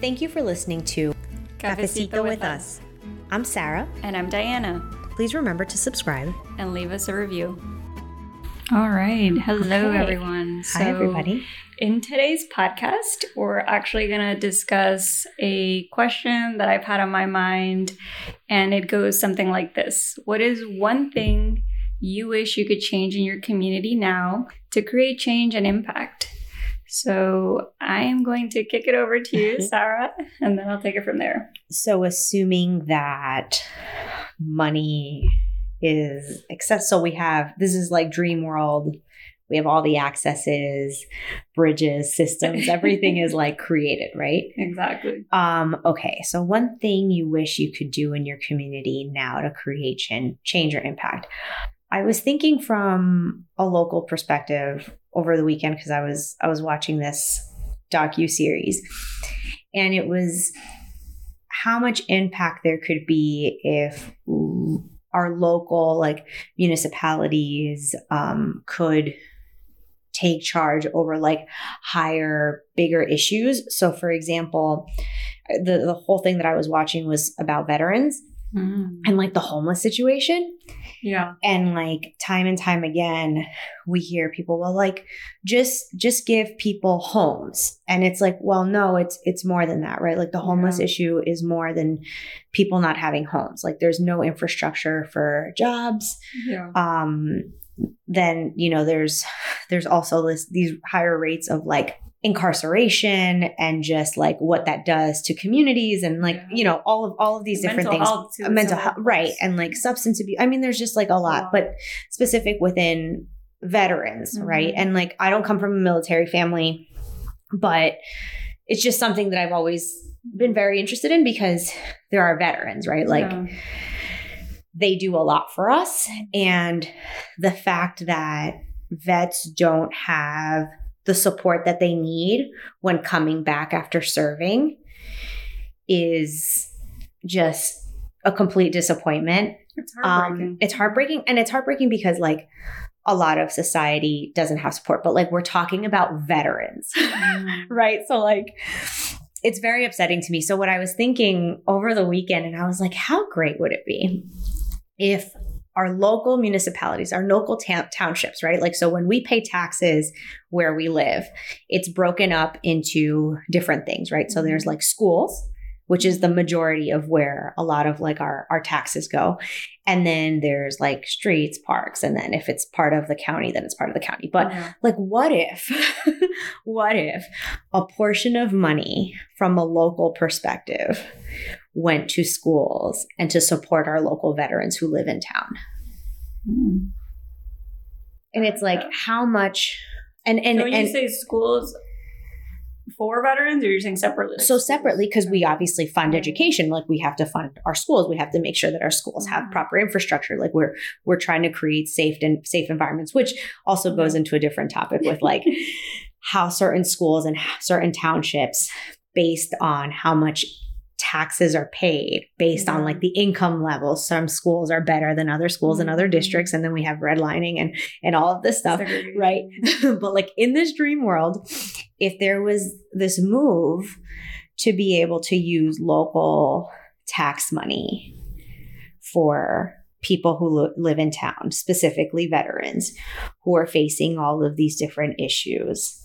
Thank you for listening to Cafecito with Us. I'm Sarah. And I'm Diana. Please remember to subscribe and leave us a review. All right. Hello, everyone. Hi, everybody. In today's podcast, we're actually going to discuss a question that I've had on my mind, and it goes something like this What is one thing you wish you could change in your community now to create change and impact? So I am going to kick it over to you, Sarah, and then I'll take it from there. So, assuming that money is accessible, so we have this is like dream world. We have all the accesses, bridges, systems, everything is like created, right? Exactly. Um, okay, so one thing you wish you could do in your community now to create chan- change or impact. I was thinking from a local perspective over the weekend because I was I was watching this docu series, and it was how much impact there could be if our local like municipalities um, could take charge over like higher bigger issues. So for example the, the whole thing that i was watching was about veterans and like the homeless situation Yeah. and like time and time again we hear people well like just just give people homes and it's like well no it's it's more than that right like the homeless Yeah. issue is more than people not having homes like there's no infrastructure for jobs Yeah. um then you know there's there's also this these higher rates of like incarceration and just like what that does to communities and like Yeah. you know all of all of these different things too, Uh, mental so health right and like substance abuse i mean there's just like a lot lot. but specific within veterans right Mhm. and like i don't come from a military family but it's just something that i've always been very interested in because there are veterans right like Yeah. they do a lot for us. And the fact that vets don't have the support that they need when coming back after serving is just a complete disappointment. it's heartbreaking. Um, it's heartbreaking. And it's heartbreaking because, like, a lot of society doesn't have support, but like, we're talking about veterans Mm. right? So like it's very upsetting to me. So what I was thinking over the weekend and I was like how great would it be if our local municipalities, our local ta- townships, right? Like so when we pay taxes where we live, it's broken up into different things, right? So there's mm-hmm. like schools, which is the majority of where a lot of like our our taxes go. And then there's like streets, parks, and then if it's part of the county, then it's part of the county. But Yeah. like what if what if a portion of money from a local perspective went to schools and to support our local veterans who live in town Mm. and it's like how much and and so when and you say schools for veterans, or you're saying separately? like so separately because we obviously fund education like we have to fund our schools we have to make sure that our schools have Mhm. proper infrastructure like we're we're trying to create safe and safe environments which also goes into a different topic with like how certain schools and certain townships based on how much taxes are paid based on like the income levels some schools are better than other schools in other Mhm. districts and then we have redlining and and all of this stuff Segregation. right? but like in this dream world, if there was this move to be able to use local tax money for people who lo- live in town, specifically veterans who are facing all of these different issues,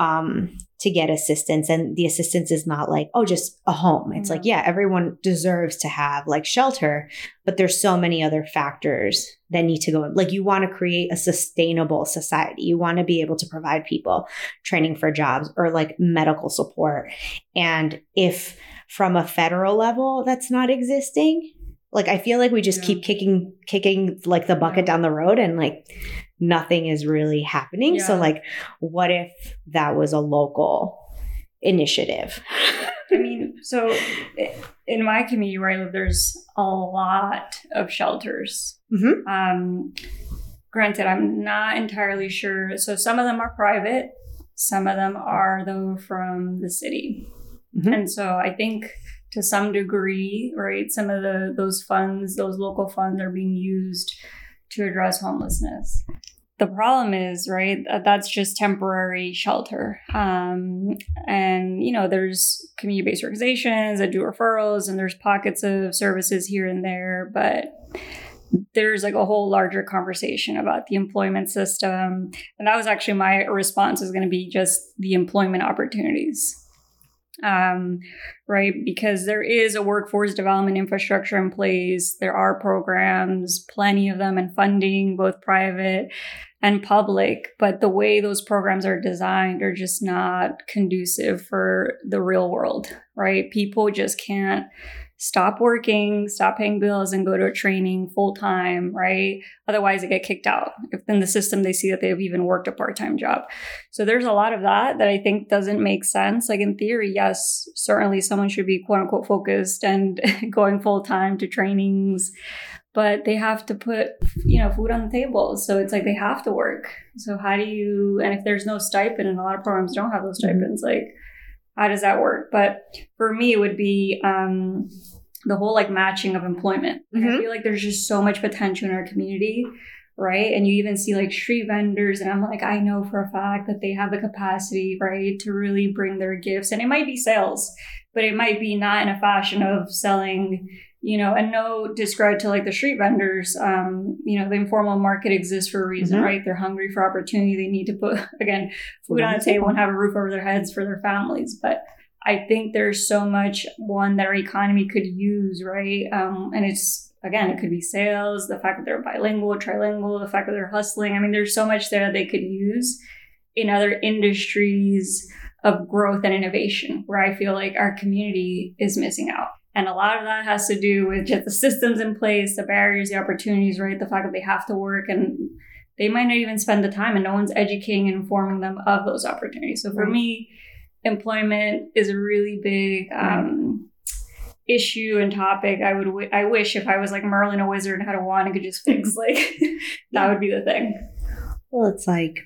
um, to get assistance. And the assistance is not like, oh, just a home. It's like, yeah, everyone deserves to have like shelter, but there's so many other factors that need to go in. Like you want to create a sustainable society. You want to be able to provide people training for jobs or like medical support. And if from a federal level that's not existing, like I feel like we just Yeah. keep kicking kicking like the bucket down the road and like nothing is really happening. So like what if that was a local initiative? I mean, so in my community where I live, there's a lot of shelters. Mhm. Um, granted, I'm not entirely sure. So some of them are private, some of them are though from the city, Mhm. and so I think to some degree, right, some of the those funds, those local funds, are being used to address homelessness. The problem is right that's just temporary shelter um, and you know there's community-based organizations that do referrals and there's pockets of services here and there but there's like a whole larger conversation about the employment system and that was actually my response is going to be just the employment opportunities um, right? Because there is a workforce development infrastructure in place. There are programs, plenty of them, and funding, both private and public, but the way those programs are designed are just not conducive for the real world, right? People just can't stop working, stop paying bills, and go to a training full time, right? Otherwise, they get kicked out. If in the system they see that they've even worked a part time job. So there's a lot of that that I think doesn't make sense. Like in theory, yes, certainly someone should be quote unquote focused and going full time to trainings but they have to put you know food on the table so it's like they have to work so how do you and if there's no stipend and a lot of programs don't have those mm-hmm. stipends mm-hmm. like how does that work but for me it would be um the whole like matching of employment mm-hmm. i feel like there's just so much potential in our community right and you even see like street vendors and i'm like i know for a fact that they have the capacity right to really bring their gifts and it might be sales but it might be not in a fashion of selling you know, and no discredit to like the street vendors. Um, you know, the informal market exists for a reason, mm-hmm. right? They're hungry for opportunity. They need to put again food on the table and have a roof over their heads for their families. But I think there's so much one that our economy could use, right? Um, and it's again, it could be sales, the fact that they're bilingual, trilingual, the fact that they're hustling. I mean, there's so much there that they could use in other industries of growth and innovation where I feel like our community is missing out. And a lot of that has to do with just the systems in place, the barriers, the opportunities, right? The fact that they have to work and they might not even spend the time and no one's educating and informing them of those opportunities. So for right. me, employment is a really big um, issue and topic. I would, w- I wish if I was like Merlin, a wizard, and had a wand and could just fix like that would be the thing. Well, it's like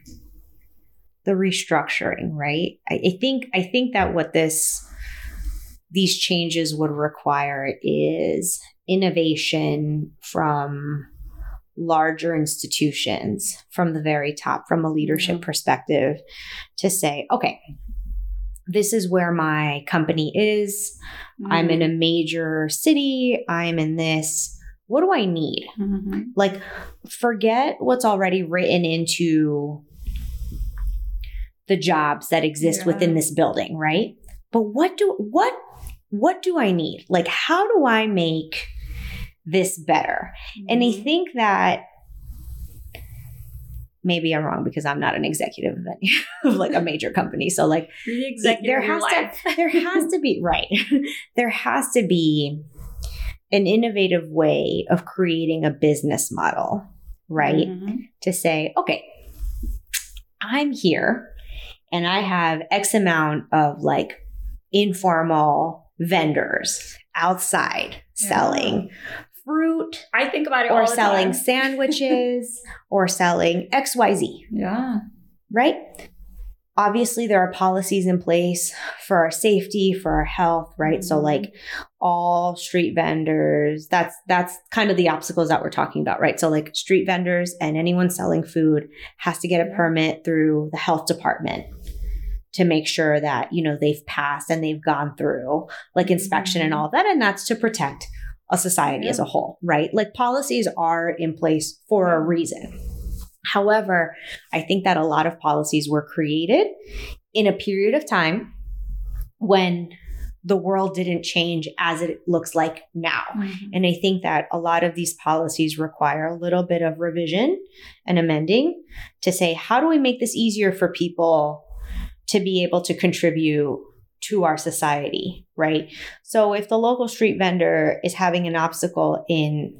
the restructuring, right? I, I think, I think that what this these changes would require is innovation from larger institutions from the very top, from a leadership mm-hmm. perspective, to say, okay, this is where my company is. Mm-hmm. I'm in a mm-hmm. major city. I'm in this. What do I need? Mm-hmm. Like, forget what's already written into the jobs that exist yeah. within this building, right? But what do what what do I need? Like, how do I make this better? Mm-hmm. And I mm-hmm. think that maybe I'm wrong because I'm not an executive of like a major company. So like the there has to there has to be right. there has to be an innovative way of creating a business model, right? Mm-hmm. To say, okay, I'm here and I have X amount of like informal vendors outside yeah. selling fruit. I think about it or selling sandwiches or selling XYZ. Yeah. Right? Obviously, there are policies in place for our safety, for our health, right? Mm-hmm. So, like all street vendors, that's that's kind of the obstacles that we're talking about, right? So, like street vendors and anyone selling food has to get a permit through the health department to make sure that, you know, they've passed and they've gone through like inspection and mm-hmm. all that. And that's to protect a society yeah. as a whole, right? Like policies are in place for a reason. However, I think that a lot of policies were created in a period of time when the world didn't change as it looks like now. Mm-hmm. And I think that a lot of these policies require a little bit of revision and amending to say, how do we make this easier for people to be able to contribute to our society, right? So if the local street vendor is having an obstacle in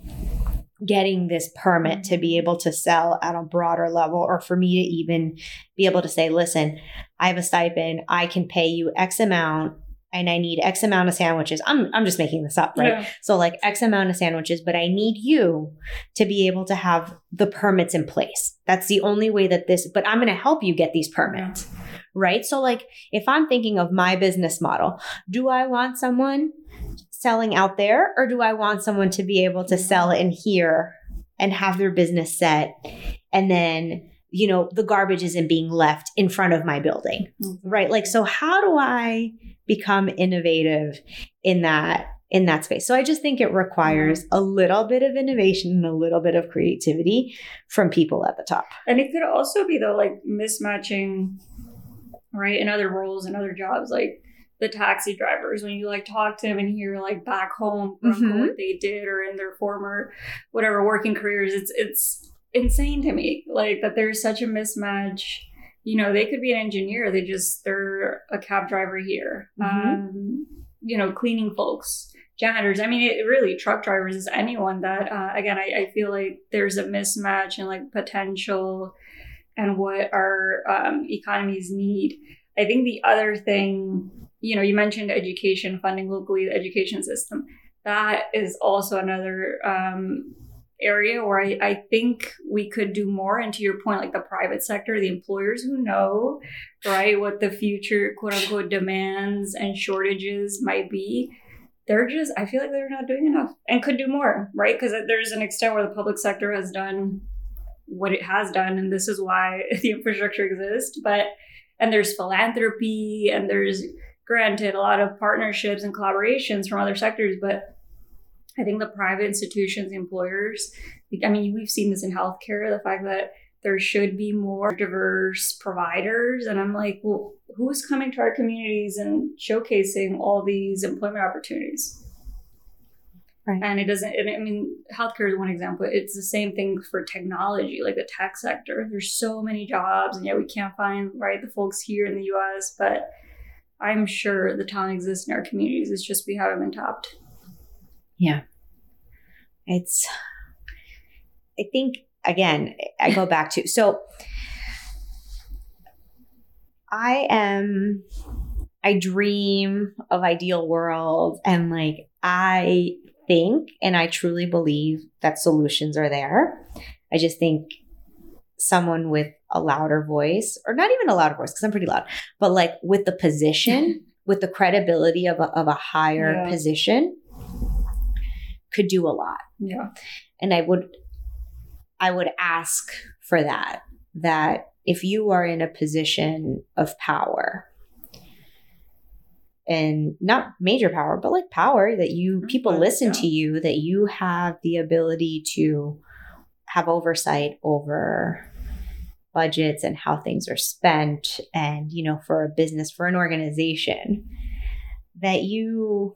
getting this permit to be able to sell at a broader level or for me to even be able to say listen i have a stipend. I can pay you x amount and i need x amount of sandwiches. I'm, I'm just making this up right? Yeah. so like x amount of sandwiches but i need you to be able to have the permits in place. That's the only way that this but i'm going to help you get these permits. yeah right? So, like, if I'm thinking of my business model, do I want someone selling out there or do I want someone to be able to sell in here and have their business set and then you know, the garbage isn't being left in front of my building, Mm-hmm. right? Like, so how do I become innovative in that? In that space. So I just think it requires a little bit of innovation and a little bit of creativity from people at the top. And it could also be though like mismatching, right, And other roles and other jobs, like the taxi drivers when you like talk to them and hear like back home unquote, Mhm. what they did or in their former whatever working careers. It's it's insane to me like that there's such a mismatch. You know, they could be an engineer. They just they're a cab driver here. Mhm. Um, you know, cleaning folks janitors. I mean, it really truck drivers is anyone that uh, again. I, I feel like there's a mismatch and like potential and what our um, economies need. I think the other thing, you know, you mentioned education funding locally, the education system. That is also another um, area where I, I think we could do more. And to your point, like the private sector, the employers who know, right, what the future quote unquote demands and shortages might be they're just i feel like they're not doing enough and could do more right because there's an extent where the public sector has done what it has done and this is why the infrastructure exists but and there's philanthropy and there's granted a lot of partnerships and collaborations from other sectors but i think the private institutions employers i mean we've seen this in healthcare the fact that there should be more diverse providers. And I'm like, well, who's coming to our communities and showcasing all these employment opportunities? Right. And it doesn't, I mean, healthcare is one example. It's the same thing for technology, like the tech sector. There's so many jobs, and yet we can't find, right, the folks here in the US. But I'm sure the talent exists in our communities. It's just we haven't been tapped. Yeah. It's, I think, again, I go back to, so I am, I dream of ideal world and like, I think and I truly believe that solutions are there. I just think someone with a louder voice, or not even a louder voice, because I'm pretty loud, but like with the position, with the credibility of a, of a higher Yeah. position, could do a lot. Yeah. And I would, I would ask for that. That if you are in a position of power, and not major power, but like power that you people but, listen yeah. to you, that you have the ability to have oversight over budgets and how things are spent and you know for a business for an organization that you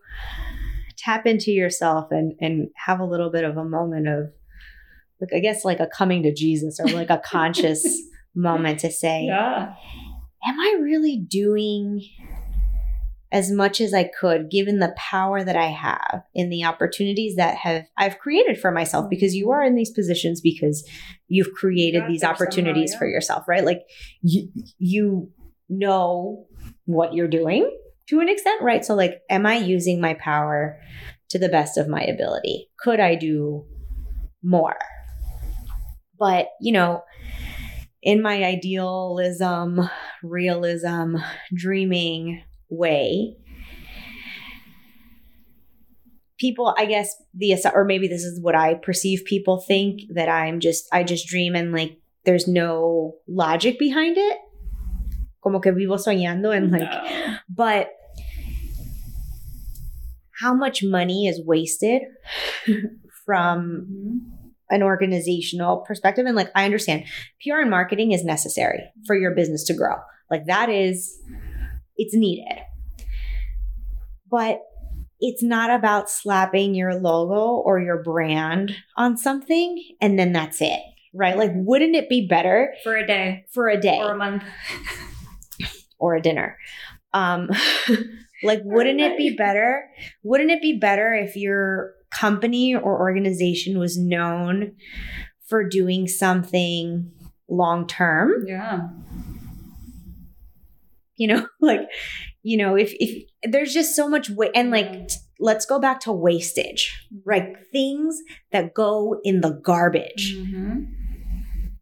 tap into yourself and and have a little bit of a moment of like i guess like a coming to jesus or like a conscious moment to say Yeah. am I really doing as much as I could given the power that I have in the opportunities that have I've created for myself mm-hmm. because you are in these positions because you've created got these there somehow, opportunities yeah. for yourself, right? Like you you know what you're doing to an extent, right? So like am I using my power to the best of my ability? Could I do more? But, you know, in my idealism, realism, dreaming way, people, I guess, the or maybe this is what I perceive people think that I'm just, I just dream and like there's no logic behind it. Como que vivo soñando and like, No. but how much money is wasted from Mhm. an organizational perspective and like i understand pr and marketing is necessary for your business to grow like that is it's needed but it's not about slapping your logo or your brand on something and then that's it right like wouldn't it be better For a day for a day or a month. or a dinner. Um, like, wouldn't it be better? Wouldn't it be better if your company or organization was known for doing something long term? Yeah. You know, like, you know, if if there's just so much wa- and like, t- let's go back to wastage, right? Things that go in the garbage Mhm.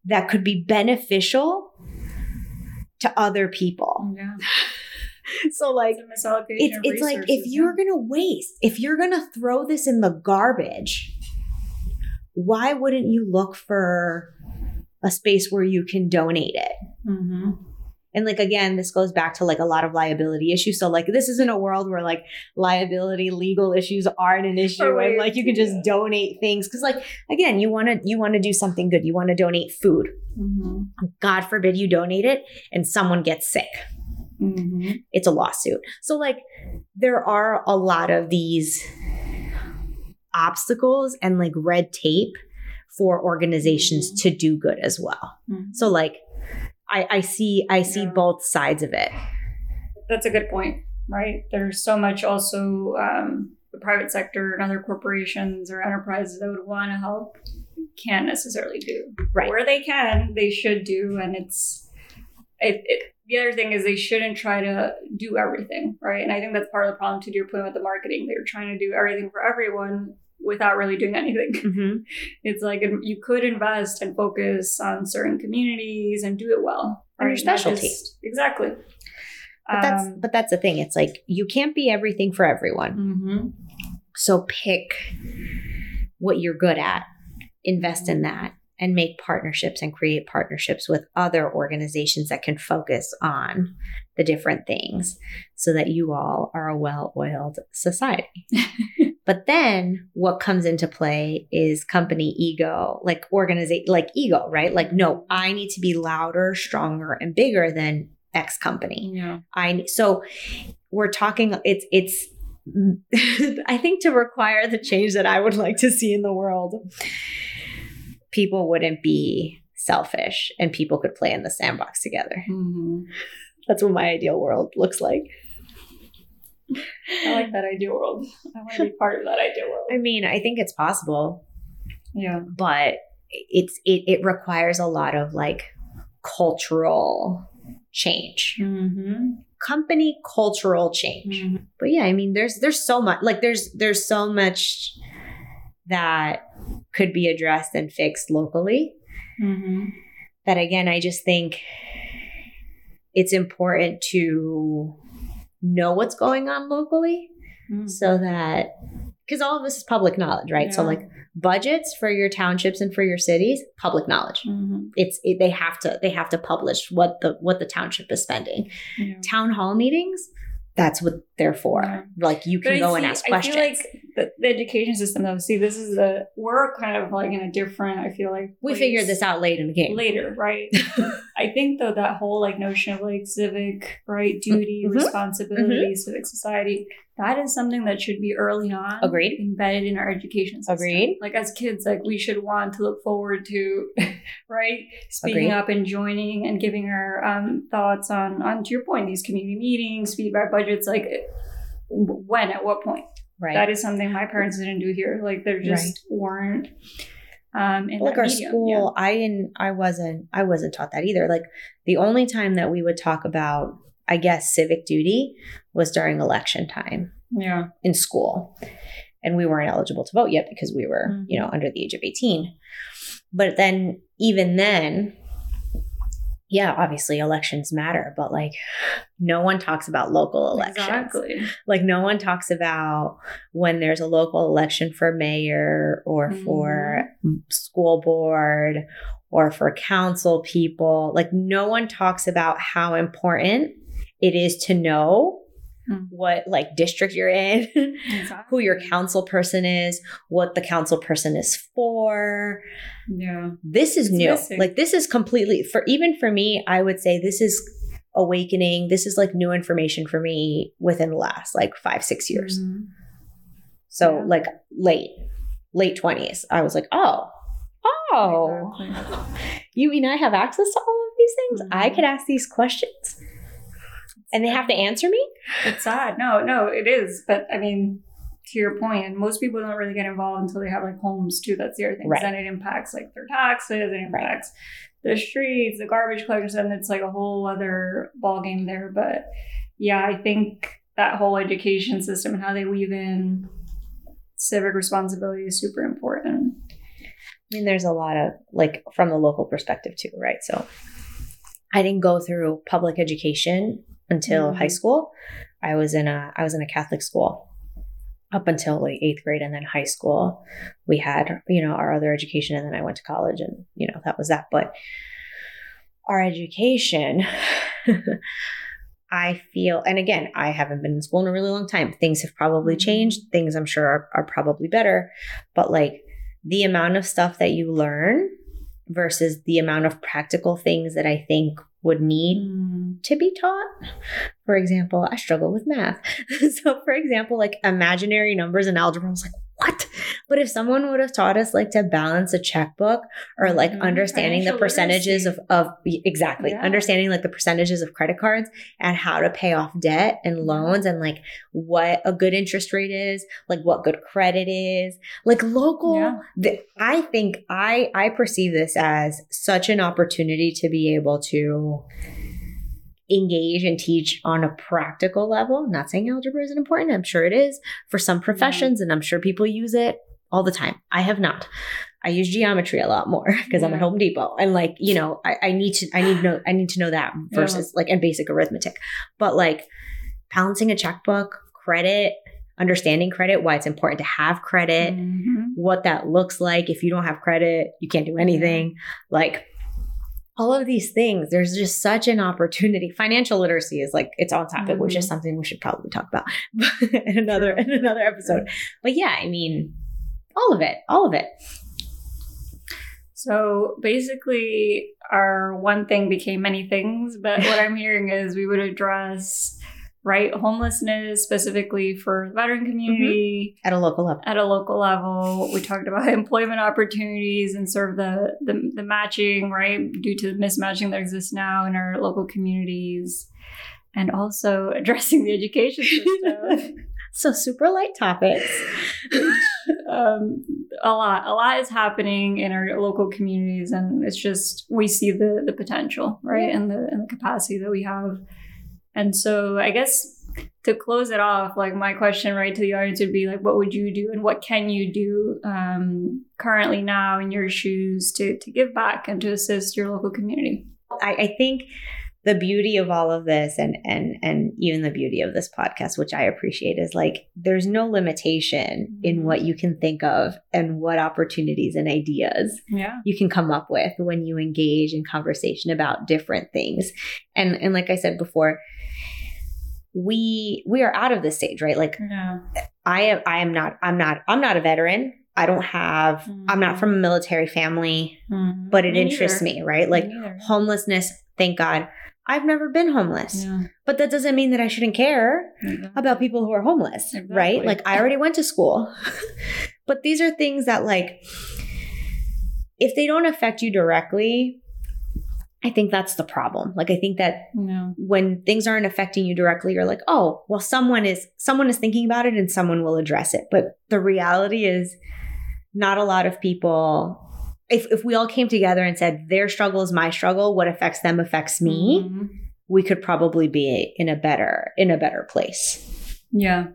that could be beneficial to other people. Yeah. So, like, It's it's it's like if you're gonna waste if you're gonna throw this in the garbage why wouldn't you look for a space where you can donate it. Mm-hmm. And like again, this goes back to like a lot of liability issues. So like this isn't a world where like liability legal issues aren't an issue Or and like you can just yeah. donate things cuz like again, you want to you want to do something good. You want to donate food. Mm-hmm. God forbid you donate it and someone gets sick. Mm-hmm. It's a lawsuit. So like there are a lot of these obstacles and like red tape for organizations Mhm. to do good as well. Mm-hmm. So like I, I see I see Yeah. both sides of it. that's a good point, right? There's so much also um, the private sector and other corporations or enterprises that would want to help can't necessarily do. Right. Where they can, they should do, and it's it, it. The other thing is they shouldn't try to do everything, right? And I think that's part of the problem to your point with the marketing. They're trying to do everything for everyone without really doing anything. Mm-hmm. It's like you could invest and focus on certain communities and do it well. On your right? Not specialty. just- exactly. But that's Um, but that's the thing. It's like you can't be everything for everyone. mhm. So pick what you're good at, invest in that, and make partnerships and create partnerships with other organizations that can focus on the different things so that you all are a well-oiled society. but then what comes into play is company ego, like organization like ego, right? Like no, I need to be louder, stronger and bigger than X company. Yeah. I so we're talking it's it's I think to require the change that I would like to see in the world people wouldn't be selfish and people could play in the sandbox together. hmm That's what my ideal world looks like. I like that ideal world. I want to be part of that ideal world. I mean, I think it's possible, Yeah. but it's it it requires a lot of like cultural change. Mm-hmm. Company cultural change. but yeah i mean there's there's so much like there's there's so much that could be addressed and fixed locally Mm-hmm. that again i just think it's important to know what's going on locally so that because all of this is public knowledge right? So like budgets for your townships and for your cities public knowledge. Mm-hmm. it's it, they have to they have to publish what the what the township is spending. Yeah. town hall meetings that's what they're Yeah. like you can I go and see- ask I questions feel like the, the education system, though. See, this is the we're kind of like in a different. I feel like we figured this out late in the game later, right? I think though that whole like notion of like civic right duty, Mhm. responsibility, civic society, that is something that should be early on Agreed. embedded in our education system. Agreed. Like as kids, like we should want to look forward to right speaking Agreed. up and joining and giving our um, thoughts on on to your point these community meetings, feedback budgets, like when at what point right that is something my parents didn't do here. Like there just weren't um in like our medium. school i didn't i wasn't i wasn't taught that either like the only time that we would talk about i guess civic duty was during election time Yeah. in school and we weren't eligible to vote yet because we were Mhm. you know under the age of 18 but then even then yeah obviously elections matter but like no one talks about local elections Exactly. like no one talks about when there's a local election for mayor or Mm-hmm. for school board or for council people like no one talks about how important it is to know Mm. what like district you're in Exactly. who your council person is what the council person is for Yeah. this is It's new missing. like this is completely for even for me i would say this is awakening this is like new information for me within the last like five six years Mhm. so Yeah. like late late 20s i was like oh oh Exactly. you mean i have access to all of these things i Mhm. could ask these questions and they have to answer me It's sad. No, no, it is. But I mean, to your point, and most people don't really get involved until they have like homes too. That's the other thing. Right. Then it impacts like their taxes, it Right. impacts the streets, the garbage collection, and it's like a whole other ballgame there. But yeah, I think that whole education system and how they weave in civic responsibility is super important. I mean, there's a lot of like from the local perspective too, right? So I didn't go through public education until Mhm. high school. I was in a I was in a Catholic school. up until like eighth grade and then high school we had you know our other education and then i went to college and you know that was that but our education i feel and again i haven't been in school in a really long time things have probably Mhm. changed things i'm sure are, are probably better but like the amount of stuff that you learn versus the amount of practical things that i think would need Mm. to be taught. For example, I struggle with math. so, for example, like imaginary numbers in algebra, I was like, what? But if someone would have taught us like to balance a checkbook or like Mhm. understanding the percentages of, of exactly Yeah. understanding like the percentages of credit cards and how to pay off debt and loans and like what a good interest rate is, like what good credit is, like local Yeah. the, I think I I perceive this as such an opportunity to be able to engage and teach on a practical level. Not saying algebra isn't important. I'm sure it is for some professions, and I'm sure people use it all the time. I have not. I use geometry a lot more because I'm at Home Depot, and like you know, I, I need to I need to know I need to know that versus like and basic arithmetic, but like balancing a checkbook, credit, understanding credit, why it's important to have credit Mhm. what that looks like. If you don't have credit, you can't do anything. Like all of these things, there's just such an opportunity. Financial literacy is like its own topic, which is Mhm. something we should probably talk about in another in another episode. But yeah, I mean, all of it, all of it. So basically, our one thing became many things, but what I'm hearing is we would address right homelessness specifically for the veteran community At a local level. at a local level. We talked about employment opportunities and sort of the, the the matching right due to the mismatching that exists now in our local communities, and also addressing the education system. So super light topics. um, a lot, a lot is happening in our local communities, and it's just we see the the potential, right, Yeah. and the and the capacity that we have. And so, I guess to close it off, like my question, right, to the audience would be like, what would you do, and what can you do um, currently now in your shoes to to give back and to assist your local community? I, I think the beauty of all of this and and and even the beauty of this podcast which i appreciate is like there's no limitation in what you can think of and what opportunities and ideas Yeah, you can come up with when you engage in conversation about different things. And and like i said before we we are out of this stage right? Like yeah, i am i am not i'm not i'm not a veteran. I don't have i'm not from a military family Mhm. but it Me interests neither. me right? Like Me homelessness thank god i've never been homeless. Yeah. but that doesn't mean that i shouldn't care mm-hmm. about people who are homeless right? Like i already went to school. But these are things that like if they don't affect you directly i think that's the problem. Like i think that when things aren't affecting you directly you're like oh well someone is someone is thinking about it and someone will address it. But the reality is not a lot of people if, if we all came together and said their struggle is my struggle what affects them affects me Mhm. we could probably be in a better in a better place Yeah.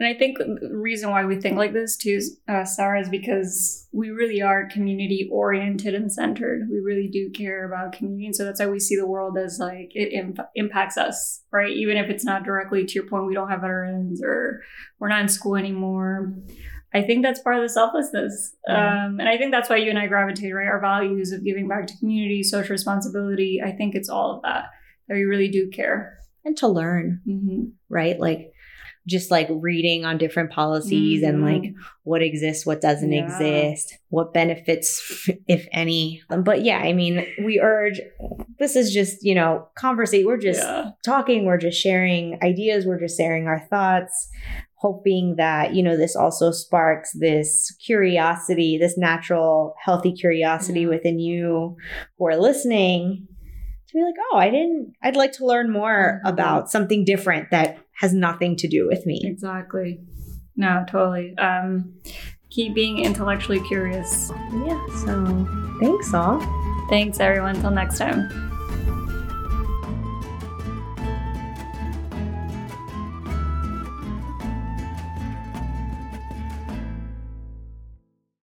And I think the reason why we think like this too, uh, Sarah, is because we really are community oriented and centered. We really do care about community. And so that's why we see the world as like it imp- impacts us, right? Even if it's not directly to your point, we don't have veterans or we're not in school anymore. I think that's part of the selflessness. Yeah. Um, and I think that's why you and I gravitate, right? Our values of giving back to community, social responsibility. I think it's all of that, that we really do care. and to learn Mm-hmm. right like just like reading on different policies and like what exists what doesn't Yeah. exist what benefits if any but yeah i mean we urge this is just you know conversate we're just yeah. talking we're just sharing ideas we're just sharing our thoughts hoping that you know this also sparks this curiosity this natural healthy curiosity Yeah. within you who are listening to be like oh i didn't i'd like to learn more Mhm. about something different that has nothing to do with me Exactly. No, totally. Um, keep being intellectually curious. yeah so thanks all Thanks, everyone. Till next time.